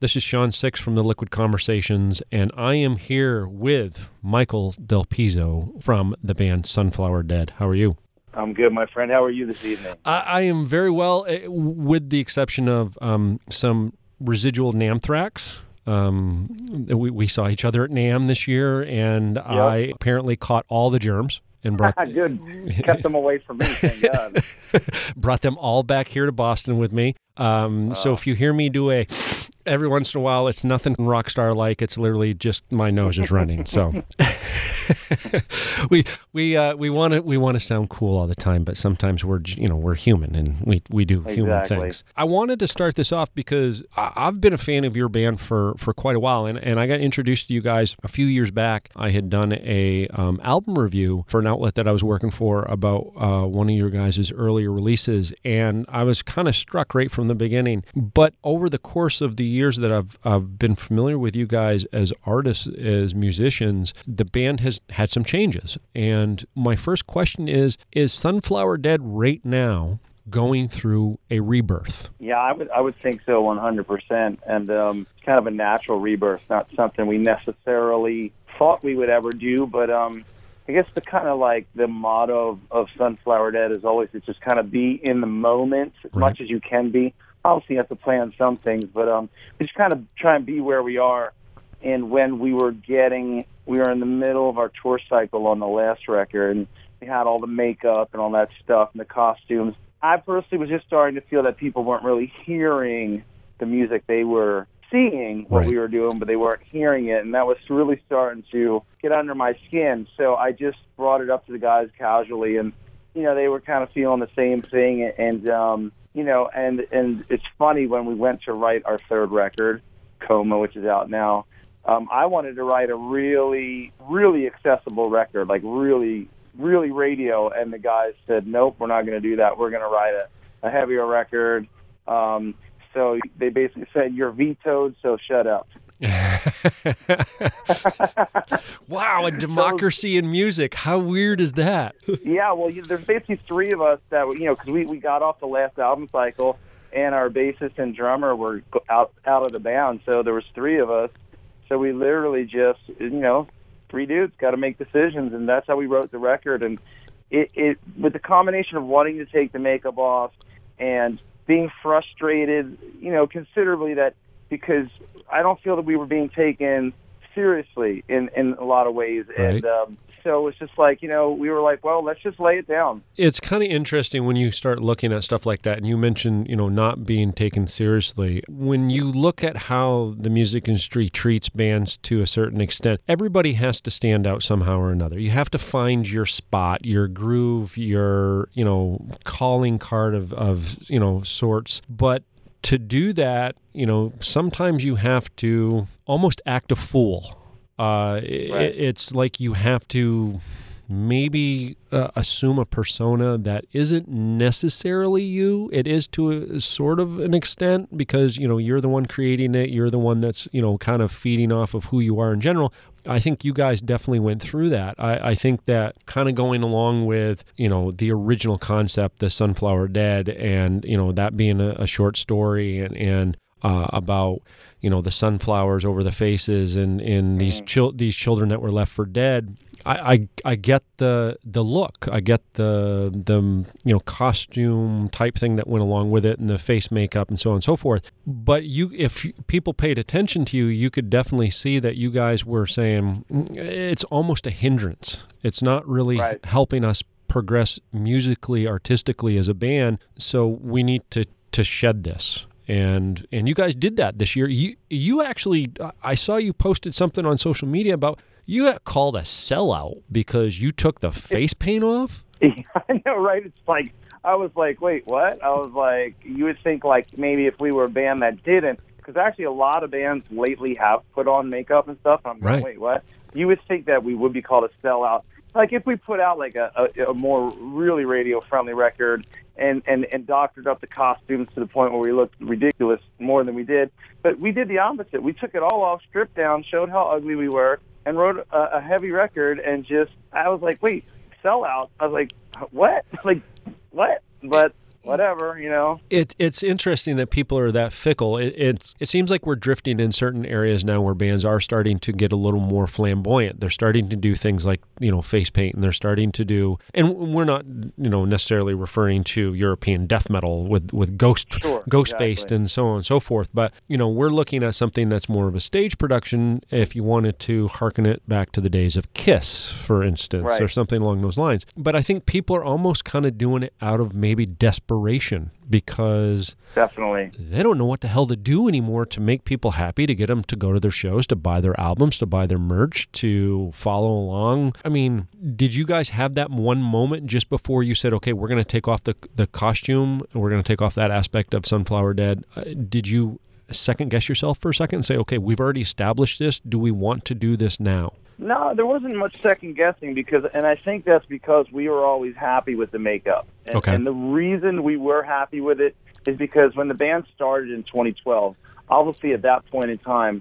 This is Shawn SixX from the Liquid Conversations, and I am here with Michael Del Pizzo from the band Sunflower Dead. How are you? I'm good, my friend. How are you this evening? I, I am very well, eh, with the exception of um, some residual Namthrax. Um, we, we saw each other at NAMM this year, and I apparently caught all the germs and brought Good. Kept them away from me, thank God. brought them all back here to Boston with me. Um, So if you hear me do a every once in a while, it's nothing rock star like. It's literally just my nose is running. So we we uh, we want to we want to sound cool all the time, but sometimes we're you know we're human and we we do human things. I wanted to start this off because I- I've been a fan of your band for for quite a while, and, and I got introduced to you guys a few years back. I had done a um, album review for an outlet that I was working for about uh, one of your guys' earlier releases, and I was kind of struck right from the beginning. But over the course of the years that I've I've been familiar with you guys as artists, as musicians, the band has had some changes. And my first question is: Is Sunflower Dead right now? Going through a rebirth. Yeah, I would I would think so 100%. And um, it's kind of a natural rebirth, not something we necessarily thought we would ever do. But um, I guess the kind of like the motto of, of Sunflower Dead is always to just kind of be in the moment as Right. much as you can be. Obviously, you have to plan some things, but um, we just kind of try and be where we are. And when we were getting, we were in the middle of our tour cycle on the last record, and we had all the makeup and all that stuff and the costumes. I personally was just starting to feel that people weren't really hearing the music they were seeing what Right. we were doing, but they weren't hearing it, and that was really starting to get under my skin. So I just brought it up to the guys casually, and you know they were kind of feeling the same thing, and um, you know, and and it's funny when we went to write our third record, Coma, which is out now. Um, I wanted to write a really, really accessible record, like really, really radio, and the guys said, "Nope, we're not going to do that. We're going to write a, a heavier record." Um, so they basically said, "You're vetoed, so shut up." Wow, a democracy in music. How weird is that? yeah, well, you, there's basically three of us that were, you know, because we, we got off the last album cycle, and our bassist and drummer were out out of the band, so there was three of us. So we literally just, you know, three dudes got to make decisions, and that's how we wrote the record. And it, it with the combination of wanting to take the makeup off and being frustrated, you know, considerably that because I don't feel that we were being taken seriously in in a lot of ways, and um, so it's just like you know we were like, well, let's just lay it down. It's kind of interesting when you start looking at stuff like that, and you mentioned, you know, not being taken seriously. When you look at how the music industry treats bands to a certain extent, everybody has to stand out somehow or another. You have to find your spot, your groove, your, you know, calling card of, of you know, sorts. But to do that, you know, sometimes you have to almost act a fool. Uh, Right. It's like you have to maybe uh, assume a persona that isn't necessarily you. It is to a sort of an extent because you know you're the one creating it. You're the one that's you know kind of feeding off of who you are in general. I think you guys definitely went through that. I, I think that kind of going along with you know the original concept, the Sunflower Dead, and you know that being a, a short story and and uh, about you know the sunflowers over the faces and and these chil- these children that were left for dead. I, I I get the the look. I get the the you know costume type thing that went along with it and the face makeup and so on and so forth. But you, if people paid attention to you, you could definitely see that you guys were saying "Mm, it's almost a hindrance. It's not really Right. helping us progress musically, artistically as a band. So we need to to shed this. And and you guys did that this year. You you actually I saw you posted something on social media about you got called a sellout because you took the face paint off. I know, right? It's like I was like, wait, what? I was like, you would think like maybe if we were a band that didn't, because actually a lot of bands lately have put on makeup and stuff. I'm Right. going, wait, what? You would think that we would be called a sellout. Like if we put out like a, a, a more really radio friendly record and, and, and doctored up the costumes to the point where we looked ridiculous more than we did. But we did the opposite. We took it all off, stripped down, showed how ugly we were, and wrote a, a heavy record. And just, I was like, wait, sell out. I was like, what? Like, what? But whatever, you know. It, it's interesting that people are that fickle. It, it, it seems like we're drifting in certain areas now where bands are starting to get a little more flamboyant. They're starting to do things like, you know, face paint and they're starting to do, and we're not, you know, necessarily referring to European death metal with, with ghost, Sure, ghost faced and so on and so forth. But, you know, we're looking at something that's more of a stage production if you wanted to hearken it back to the days of Kiss, for instance, Right. or something along those lines. But I think people are almost kind of doing it out of maybe desperation because Definitely. they don't know what the hell to do anymore to make people happy, to get them to go to their shows, to buy their albums, to buy their merch, to follow along. I mean, did you guys have that one moment just before you said, okay, we're going to take off the, the costume, and we're going to take off that aspect of Sunflower Dead? Uh, did you second guess yourself for a second and say, okay, we've already established this. Do we want to do this now? No, there wasn't much second guessing because, and I think that's because we were always happy with the makeup. And, Okay. and the reason we were happy with it is because when the band started in 2012, obviously at that point in time,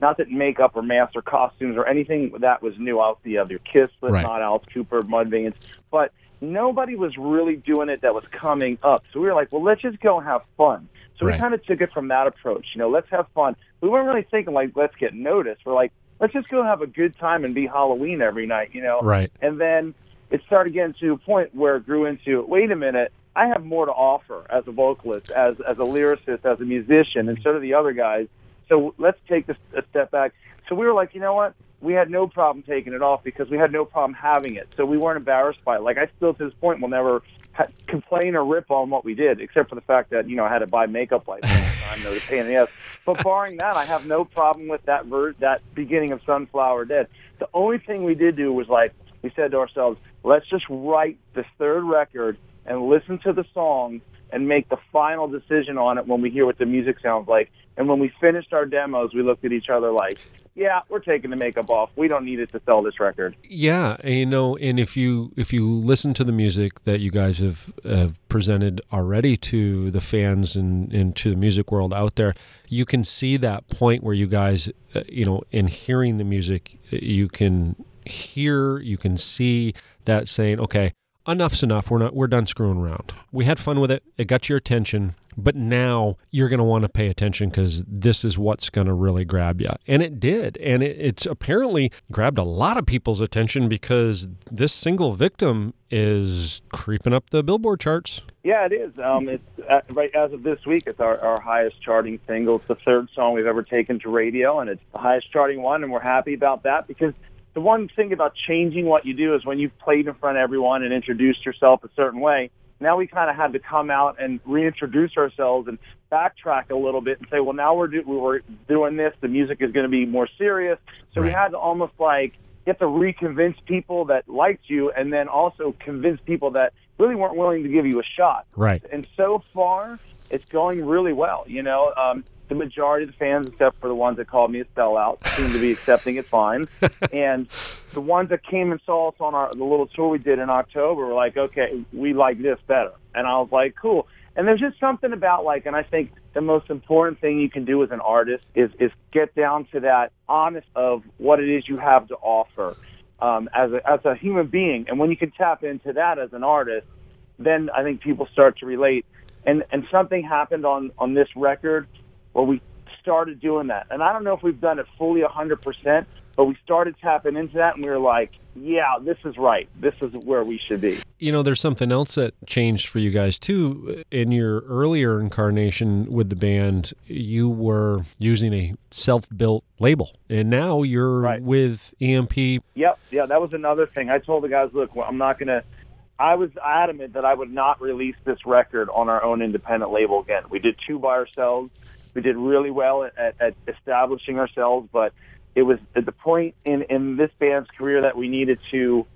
not that makeup or masks or costumes or anything that was new. out have your Kiss, Right. Slipknot, Alice Cooper, Mudvayne, but nobody was really doing it that was coming up. So we were like, well, let's just go have fun. So Right. we kind of took it from that approach. You know, let's have fun. We weren't really thinking like, let's get noticed. We're like, let's just go have a good time and be Halloween every night. You know, Right. and then it started getting to a point where it grew into, wait a minute, I have more to offer as a vocalist, as as a lyricist, as a musician, and so do the other guys. So let's take this a step back. So we were like, you know what? We had no problem taking it off because we had no problem having it. So we weren't embarrassed by it. Like I still to this point will never ha- complain or rip on what we did, except for the fact that you know I had to buy makeup like all the the pain in the ass. But barring that, I have no problem with that ver- that beginning of Sunflower Dead. The only thing we did do was like we said to ourselves, let's just write this third record and listen to the song and make the final decision on it when we hear what the music sounds like. And when we finished our demos, we looked at each other like, yeah, we're taking the makeup off. We don't need it to sell this record. Yeah, and, you know, and if you if you listen to the music that you guys have, have presented already to the fans and, and to the music world out there, you can see that point where you guys, uh, you know, in hearing the music, uh, you can hear, you can see that saying, okay, enough's enough. We're not we're done screwing around. We had fun with it. It got your attention. But now you're going to want to pay attention because this is what's going to really grab you. And it did. And it, it's apparently grabbed a lot of people's attention because this single victim is creeping up the Billboard charts. Yeah, it is. Um, it's uh, right as of this week. It's our, our highest charting single. It's the third song we've ever taken to radio, and it's the highest charting one, and we're happy about that because the one thing about changing what you do is when you've played in front of everyone and introduced yourself a certain way. Now we kind of had to come out and reintroduce ourselves and backtrack a little bit and say, well, now we're do- we we're doing this. The music is going to be more serious. So we had to almost like get to reconvince people that liked you, and then also convince people that really weren't willing to give you a shot Right. and so far it's going really well. You know, um, the majority of the fans, except for the ones that called me a sellout, seem to be accepting it fine. and the ones that came and saw us on our the little tour we did in October were like, okay, we like this better. And I was like, cool. And there's just something about like, and I think the most important thing you can do as an artist is is get down to that honest of what it is you have to offer um, as a as a human being. And when you can tap into that as an artist, then I think people start to relate. And and something happened on on this record where we started doing that. And I don't know if we've done it fully 100%, but we started tapping into that and we were like, yeah, this is right. This is where we should be. You know, there's something else that changed for you guys too. In your earlier incarnation with the band, you were using a self-built label, and now you're Right. with EMP. Yep, yeah, that was another thing. I told the guys, look, well, I'm not going to. I was adamant that I would not release this record on our own independent label again. We did two by ourselves. We did really well at, at, establishing ourselves, but it was at the point in, in this band's career that we needed to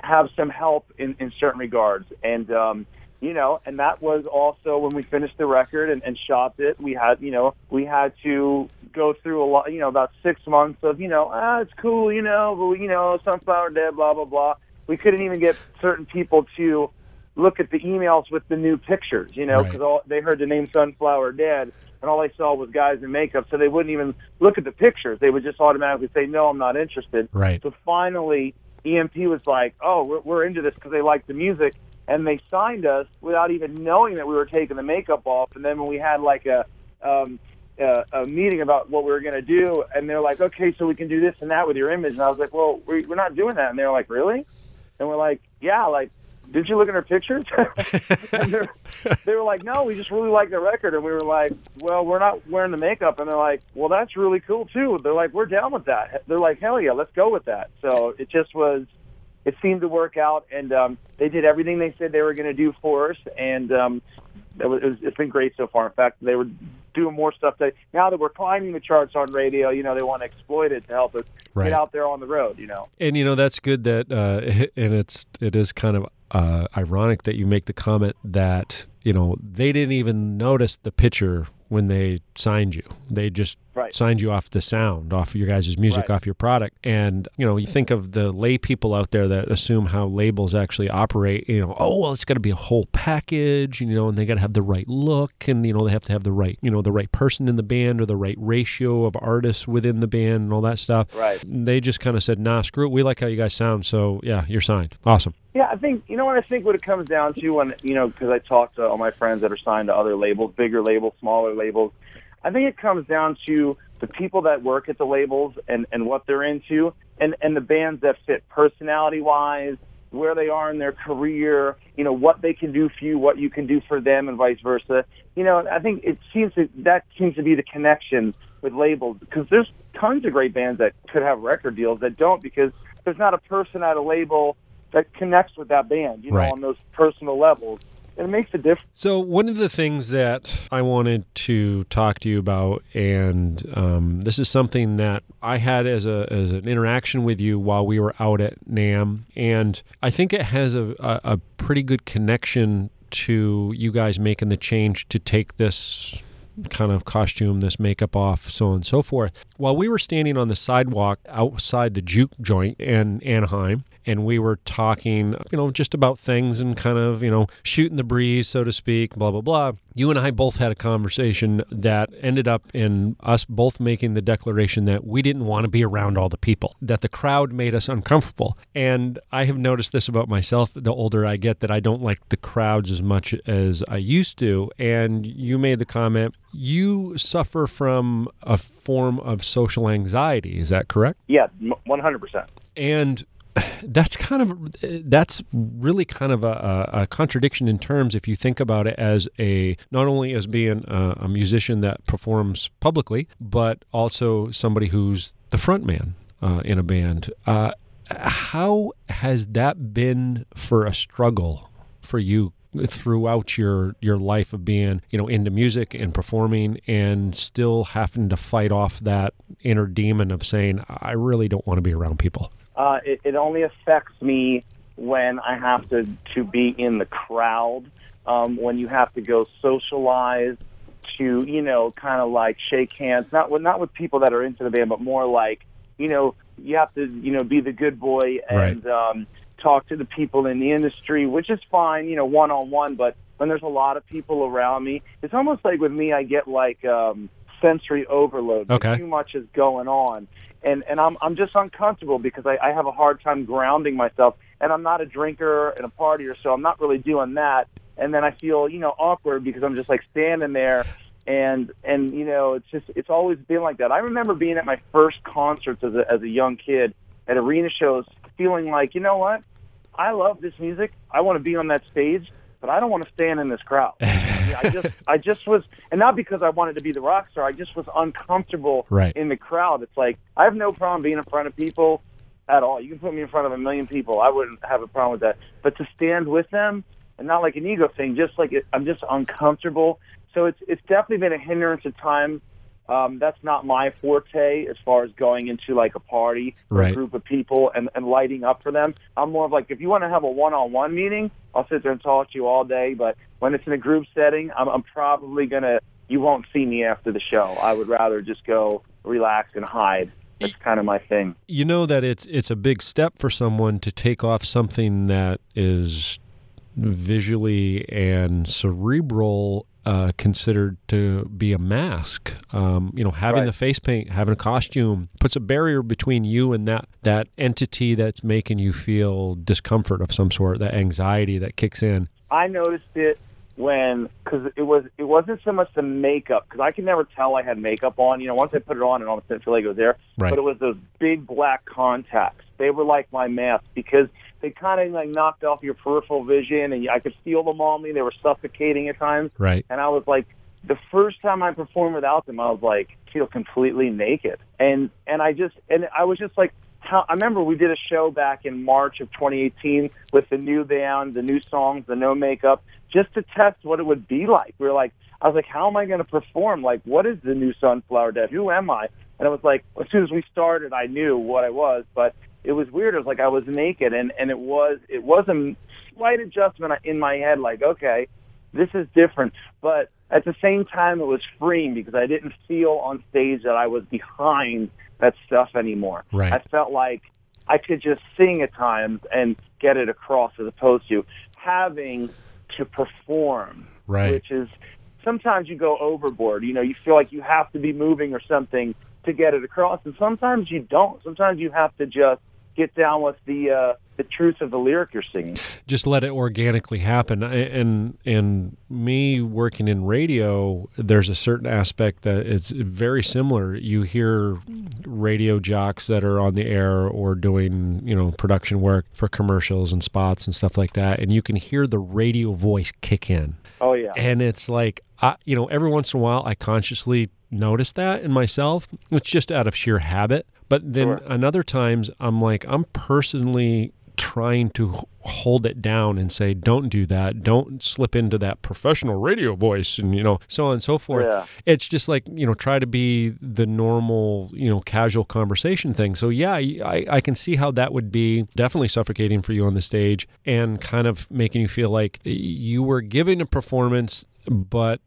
have some help in, in certain regards. And, um, you know, and that was also when we finished the record and, and shopped it. We had, you know, we had to go through a lot, you know, about six months of, you know, ah, it's cool, you know, but, you know, Sunflower Dead, blah, blah, blah. We couldn't even get certain people to look at the emails with the new pictures, you know, Right. because they heard the name Sunflower Dead and all they saw was guys in makeup, so they wouldn't even look at the pictures. They would just automatically say, no, I'm not interested. Right. So finally, EMP was like, "Oh, we're, we're into this because they like the music." and they signed us without even knowing that we were taking the makeup off. And then when we had like a um, a, a meeting about what we were going to do, and they're like, "Okay, so we can do this and that with your image." And I was like, "Well, we, we're not doing that." And they're like, "Really?" And we're like, "Yeah, like." Did you look at her pictures? and they're- they were like, "No, we just really like the record." And we were like, "Well, we're not wearing the makeup." And they're like, "Well, that's really cool too." They're like, "We're down with that." They're like, "Hell yeah, let's go with that." So it just was it seemed to work out, and um, they did everything they said they were going to do for us, and um, it was, it was, it's been great so far. In fact, they were doing more stuff. That now that we're climbing the charts on radio, you know, they want to exploit it to help us Right. get out there on the road. You know, And you know that's good that, uh, and it's it is kind of uh, ironic that you make the comment that you know they didn't even notice the picture when they signed you. They just Right. signed you off the sound, off your guys' music, Right. off your product. And you know, you think of the lay people out there that assume how labels actually operate. You know, oh well, it's got to be a whole package. You know, and they got to have the right look, and you know, they have to have the right, you know, the right person in the band or the right ratio of artists within the band and all that stuff right? they just kind of said, "Nah, screw it. We like how you guys sound, so yeah, you're signed. Awesome." Yeah, I think you know what I think. What it comes down to when you know, because I talked to all my friends that are signed to other labels, bigger labels, smaller labels. I think it comes down to the people that work at the labels and and what they're into, and and the bands that fit personality wise, where they are in their career, you know, what they can do for you, what you can do for them, and vice versa. You know, I think it seems to, that seems to be the connection with labels because there's tons of great bands that could have record deals that don't because there's not a person at a label that connects with that band, you know, Right. on those personal levels. It makes a difference. So one of the things that I wanted to talk to you about, and um, this is something that I had as a as an interaction with you while we were out at NAMM, and I think it has a, a, a pretty good connection to you guys making the change to take this kind of costume, this makeup off, so on and so forth. While we were standing on the sidewalk outside the juke joint in Anaheim, and we were talking, you know, just about things and kind of, you know, shooting the breeze, so to speak, blah, blah, blah. You and I both had a conversation that ended up in us both making the declaration that we didn't want to be around all the people, that the crowd made us uncomfortable. And I have noticed this about myself the older I get that I don't like the crowds as much as I used to. And you made the comment, you suffer from a form of social anxiety. Is that correct? Yeah, 100%. and that's kind of that's really kind of a, a, contradiction in terms if you think about it as a not only as being a, a musician that performs publicly but also somebody who's the front man uh, in a band. Uh, how has that been for a struggle for you throughout your your life of being you know into music and performing and still having to fight off that inner demon of saying I really don't want to be around people Uh, it, it only affects me when I have to, to be in the crowd, um, when you have to go socialize, to, you know, kind of like shake hands, not with, not with people that are into the band, but more like, you know, you have to, you know, be the good boy and um, talk to the people in the industry, which is fine, you know, one on one. But when there's a lot of people around me, it's almost like with me, I get like um, sensory overload. Okay. Too much is going on, and and I'm I'm just uncomfortable because I, I have a hard time grounding myself, and I'm not a drinker and a partier, so I'm not really doing that. And then I feel you know awkward because I'm just like standing there and and you know it's just it's always been like that. I remember being at my first concerts as a as a young kid at arena shows, feeling like you know what, I love this music. I want to be on that stage, but I don't want to stand in this crowd. Yeah, I just I just was, and not because I wanted to be the rock star. I just was uncomfortable Right. in the crowd. It's like I have no problem being in front of people at all. You can put me in front of a million people. I wouldn't have a problem with that. But to stand with them and not like an ego thing, just like it, I'm just uncomfortable. So it's it's definitely been a hindrance at times. Um, that's not my forte as far as going into like a party Right. a group of people and, and lighting up for them. I'm more of like if you want to have a one-on-one meeting, I'll sit there and talk to you all day. But when it's in a group setting, I'm, I'm probably gonna you won't see me after the show. I would rather just go relax and hide. That's kind of my thing. you know that it's it's a big step for someone to take off something that is visually and cerebral uh, considered to be a mask. Um, you know, having Right. the face paint, having a costume puts a barrier between you and that that entity that's making you feel discomfort of some sort, that anxiety that kicks in. I noticed it when because it was it wasn't so much the makeup because I could never tell I had makeup on. You know, once I put it on, and almost didn't feel like it was there. Right. But it was those big black contacts. They were like my mask because they kind of like knocked off your peripheral vision, and I could feel them on me. They were suffocating at times, Right. and I was like, the first time I performed without them, I was like, feel completely naked, and and I just and I was just like. How, I remember we did a show back in March of 2018 with the new band, the new songs, the no makeup, just to test what it would be like. We were like, I was like, how am I going to perform? Like, what is the new Sunflower Dead? Who am I? And it was like, as soon as we started, I knew what I was, but it was weird. It was like I was naked, and and it was it was a slight adjustment in my head. Like, okay, this is different, but at the same time, it was freeing because I didn't feel on stage that I was behind that stuff anymore. Right. I felt like I could just sing at times and get it across as opposed to having to perform, Right. which is sometimes you go overboard. You know, you feel like you have to be moving or something to get it across, and sometimes you don't. Sometimes you have to just get down with the uh, the truth of the lyric you're singing. just let it organically happen. I- and and me working in radio there's a certain aspect that is very similar. You hear radio jocks that are on the air or doing you know production work for commercials and spots and stuff like that and you can hear the radio voice kick in. Oh yeah, and it's like I, you know every once in a while i consciously notice that in myself it's just out of sheer habit but then Sure. another times i'm like i'm personally trying to hold it down and say don't do that don't slip into that professional radio voice and you know so on and so forth Yeah. it's just like you know try to be the normal you know casual conversation thing so yeah I, I can see how that would be definitely suffocating for you on the stage and kind of making you feel like you were giving a performance but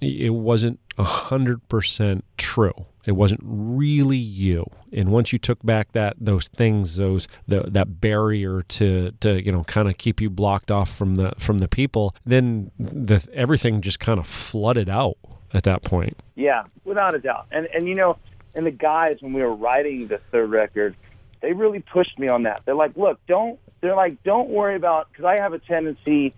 it wasn't a hundred percent true it wasn't really you and once you took back that those things those the, that barrier to to you know kind of keep you blocked off from the from the people then the everything just kind of flooded out at that point Yeah, without a doubt. And and you know, and the guys when we were writing the third record, they really pushed me on that. They're like, look, don't. They're like, don't worry about because I have a tendency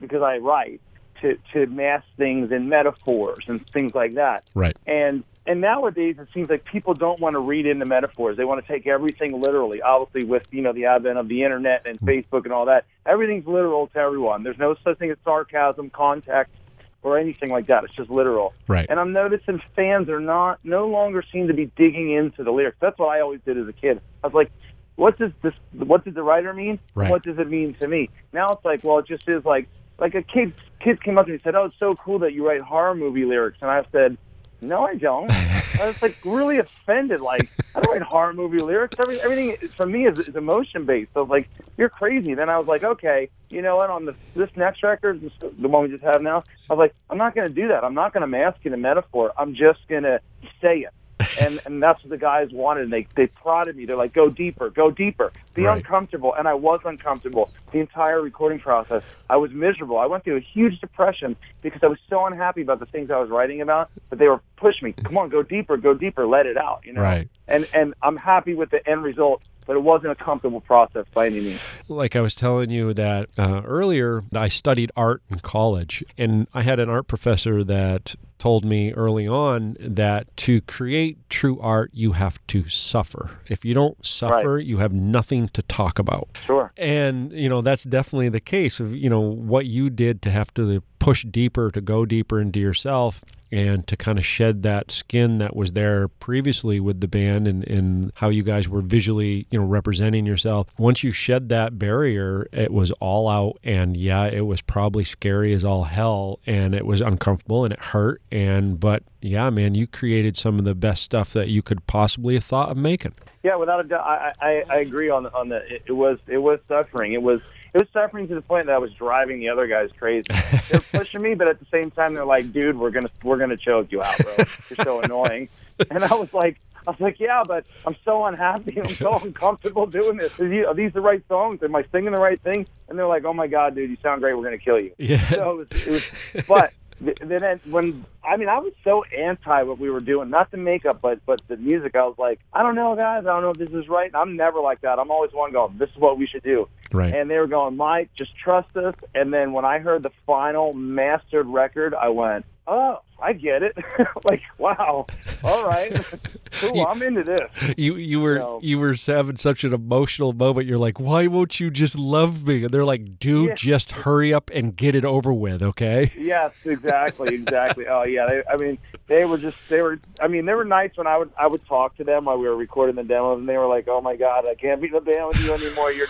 because I write to to mask things in metaphors and things like that. right And and nowadays it seems like people don't want to read into metaphors. They want to take everything literally. Obviously, with you know the advent of the internet and mm-hmm. Facebook and all that, everything's literal to everyone. There's no such thing as sarcasm, context, or anything like that. It's just literal. right And I'm noticing fans are not no longer seem to be digging into the lyrics. That's what I always did as a kid. I was like, what does this? What did the writer mean? Right. What does it mean to me? Now it's like, well, it just is like like a kid. Kids came up to me and said, "Oh, it's so cool that you write horror movie lyrics," and I said. No, I don't. I was like really offended. Like I don't write horror movie lyrics. Every, everything for me is, is emotion based. So I was like, you're crazy. Then I was like, okay, you know what? On the, this next record, this, the one we just have now, I was like, I'm not going to do that. I'm not going to mask it in metaphor. I'm just going to say it. And and that's what the guys wanted. And they they prodded me. They're like, go deeper, go deeper, be Right. uncomfortable. And I was uncomfortable the entire recording process. I was miserable. I went through a huge depression because I was so unhappy about the things I was writing about. But they were pushing me. Come on, go deeper, go deeper, let it out. You know. Right. And and I'm happy with the end result. But it wasn't a comfortable process by any means. like I was telling you that uh, earlier, I studied art in college, and I had an art professor that told me early on that to create true art, you have to suffer. If you don't suffer, you have nothing to talk about. Sure. And you know that's definitely the case of you know what you did to have to push deeper, to go deeper into yourself, and to kind of shed that skin that was there previously with the band and, and how you guys were visually you know representing yourself. Once you shed that barrier, it was all out, and yeah, it was probably scary as all hell, and it was uncomfortable and it hurt. And but yeah, man, you created some of the best stuff that you could possibly have thought of making. Yeah, without a doubt, I, I, I agree on on the. It, it was it was suffering. It was it was suffering to the point that I was driving the other guys crazy. They're pushing me, but at the same time, they're like, "Dude, we're gonna we're gonna choke you out, bro. You're so annoying." And I was like, I was like, "Yeah, but I'm so unhappy. I'm so uncomfortable doing this. Are these the right songs? Am I singing the right thing?" And they're like, "Oh my god, dude, you sound great. We're gonna kill you." Yeah. So it was, it was but then when I mean I was so anti what we were doing, not the makeup, but but the music. I was like, I don't know, guys. I don't know if this is right. I'm never like that. I'm always one going, this is what we should do. Right. And they were going, Mike, just trust us. And then when I heard the final mastered record, I went, oh, I get it. like, wow, all right, cool, I'm into this. You you were So- you were having such an emotional moment. You're like, why won't you just love me? And they're like, dude, Yeah. just hurry up and get it over with, okay? Yes, exactly, exactly. Oh yeah, they, I mean, they were just they were. I mean, there were nights when I would I would talk to them while we were recording the demos, and they were like, "Oh my god, I can't be in the band with you anymore. You're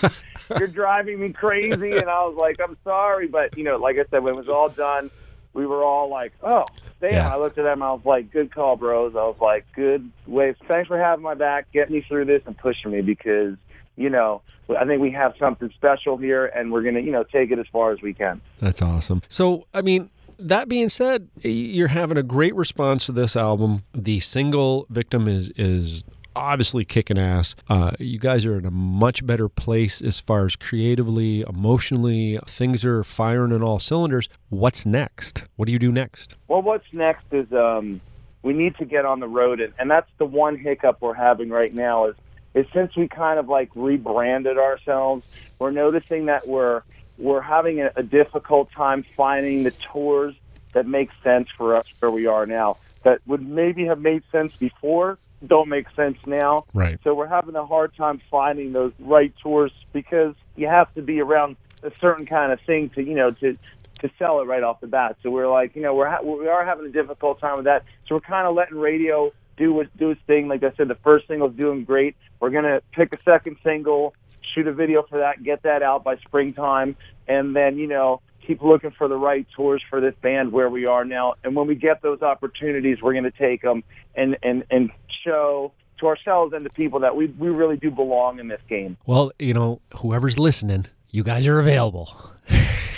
you're driving me crazy." And I was like, "I'm sorry," but you know, like I said, when it was all done, we were all like, "Oh." Damn, Yeah. I looked at them. I was like, "Good call, bros." I was like, "Good way. Thanks for having my back, getting me through this, and pushing me because you know I think we have something special here, and we're gonna you know take it as far as we can." That's awesome. So, I mean, that being said, you're having a great response to this album. The single "Victim" is is obviously kicking ass. Uh, you guys are in a much better place as far as creatively, emotionally. Things are firing on all cylinders. What's next? What do you do next? Well, what's next is um, we need to get on the road, and, and that's the one hiccup we're having right now. Is is since we kind of like rebranded ourselves, we're noticing that we're we're having a, a difficult time finding the tours that make sense for us where we are now. That would maybe have made sense before, don't make sense now. Right. So we're having a hard time finding those right tours because you have to be around a certain kind of thing to, you know, to to sell it right off the bat. So we're like, you know, we're ha- we are having a difficult time with that. So we're kind of letting radio do what do its thing. Like I said, the first single's doing great. We're gonna pick a second single, shoot a video for that, get that out by springtime, and then you know keep looking for the right tours for this band where we are now. And when we get those opportunities, we're going to take them and and and show to ourselves and the people that we we really do belong in this game. Well, you know, whoever's listening, you guys are available.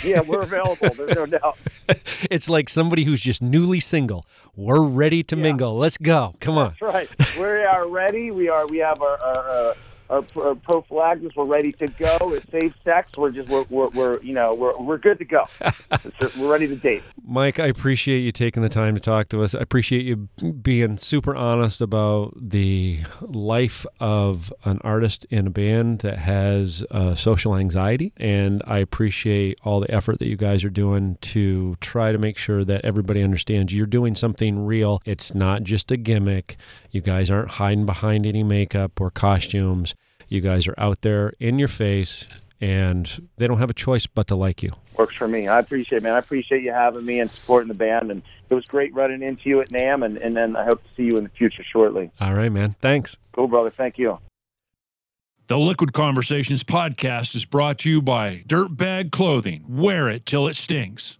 Yeah, we're available. There's no doubt. it's like somebody who's just newly single. We're ready to mingle. Let's go. Come on. That's right. We are ready. We are. We have our. our uh, our, our prophylaxis, we're ready to go. It's safe sex. We're just, we're, we're, we're you know, we're, we're good to go. we're ready to date. Mike, I appreciate you taking the time to talk to us. I appreciate you being super honest about the life of an artist in a band that has uh, social anxiety. And I appreciate all the effort that you guys are doing to try to make sure that everybody understands you're doing something real. It's not just a gimmick. You guys aren't hiding behind any makeup or costumes. You guys are out there in your face, and they don't have a choice but to like you. Works for me. I appreciate it, man. I appreciate you having me and supporting the band. And it was great running into you at NAMM. And, and then I hope to see you in the future shortly. All right, man. Thanks. Cool, brother. Thank you. The Liquid Conversations podcast is brought to you by Dirtbag Clothing. Wear it till it stings.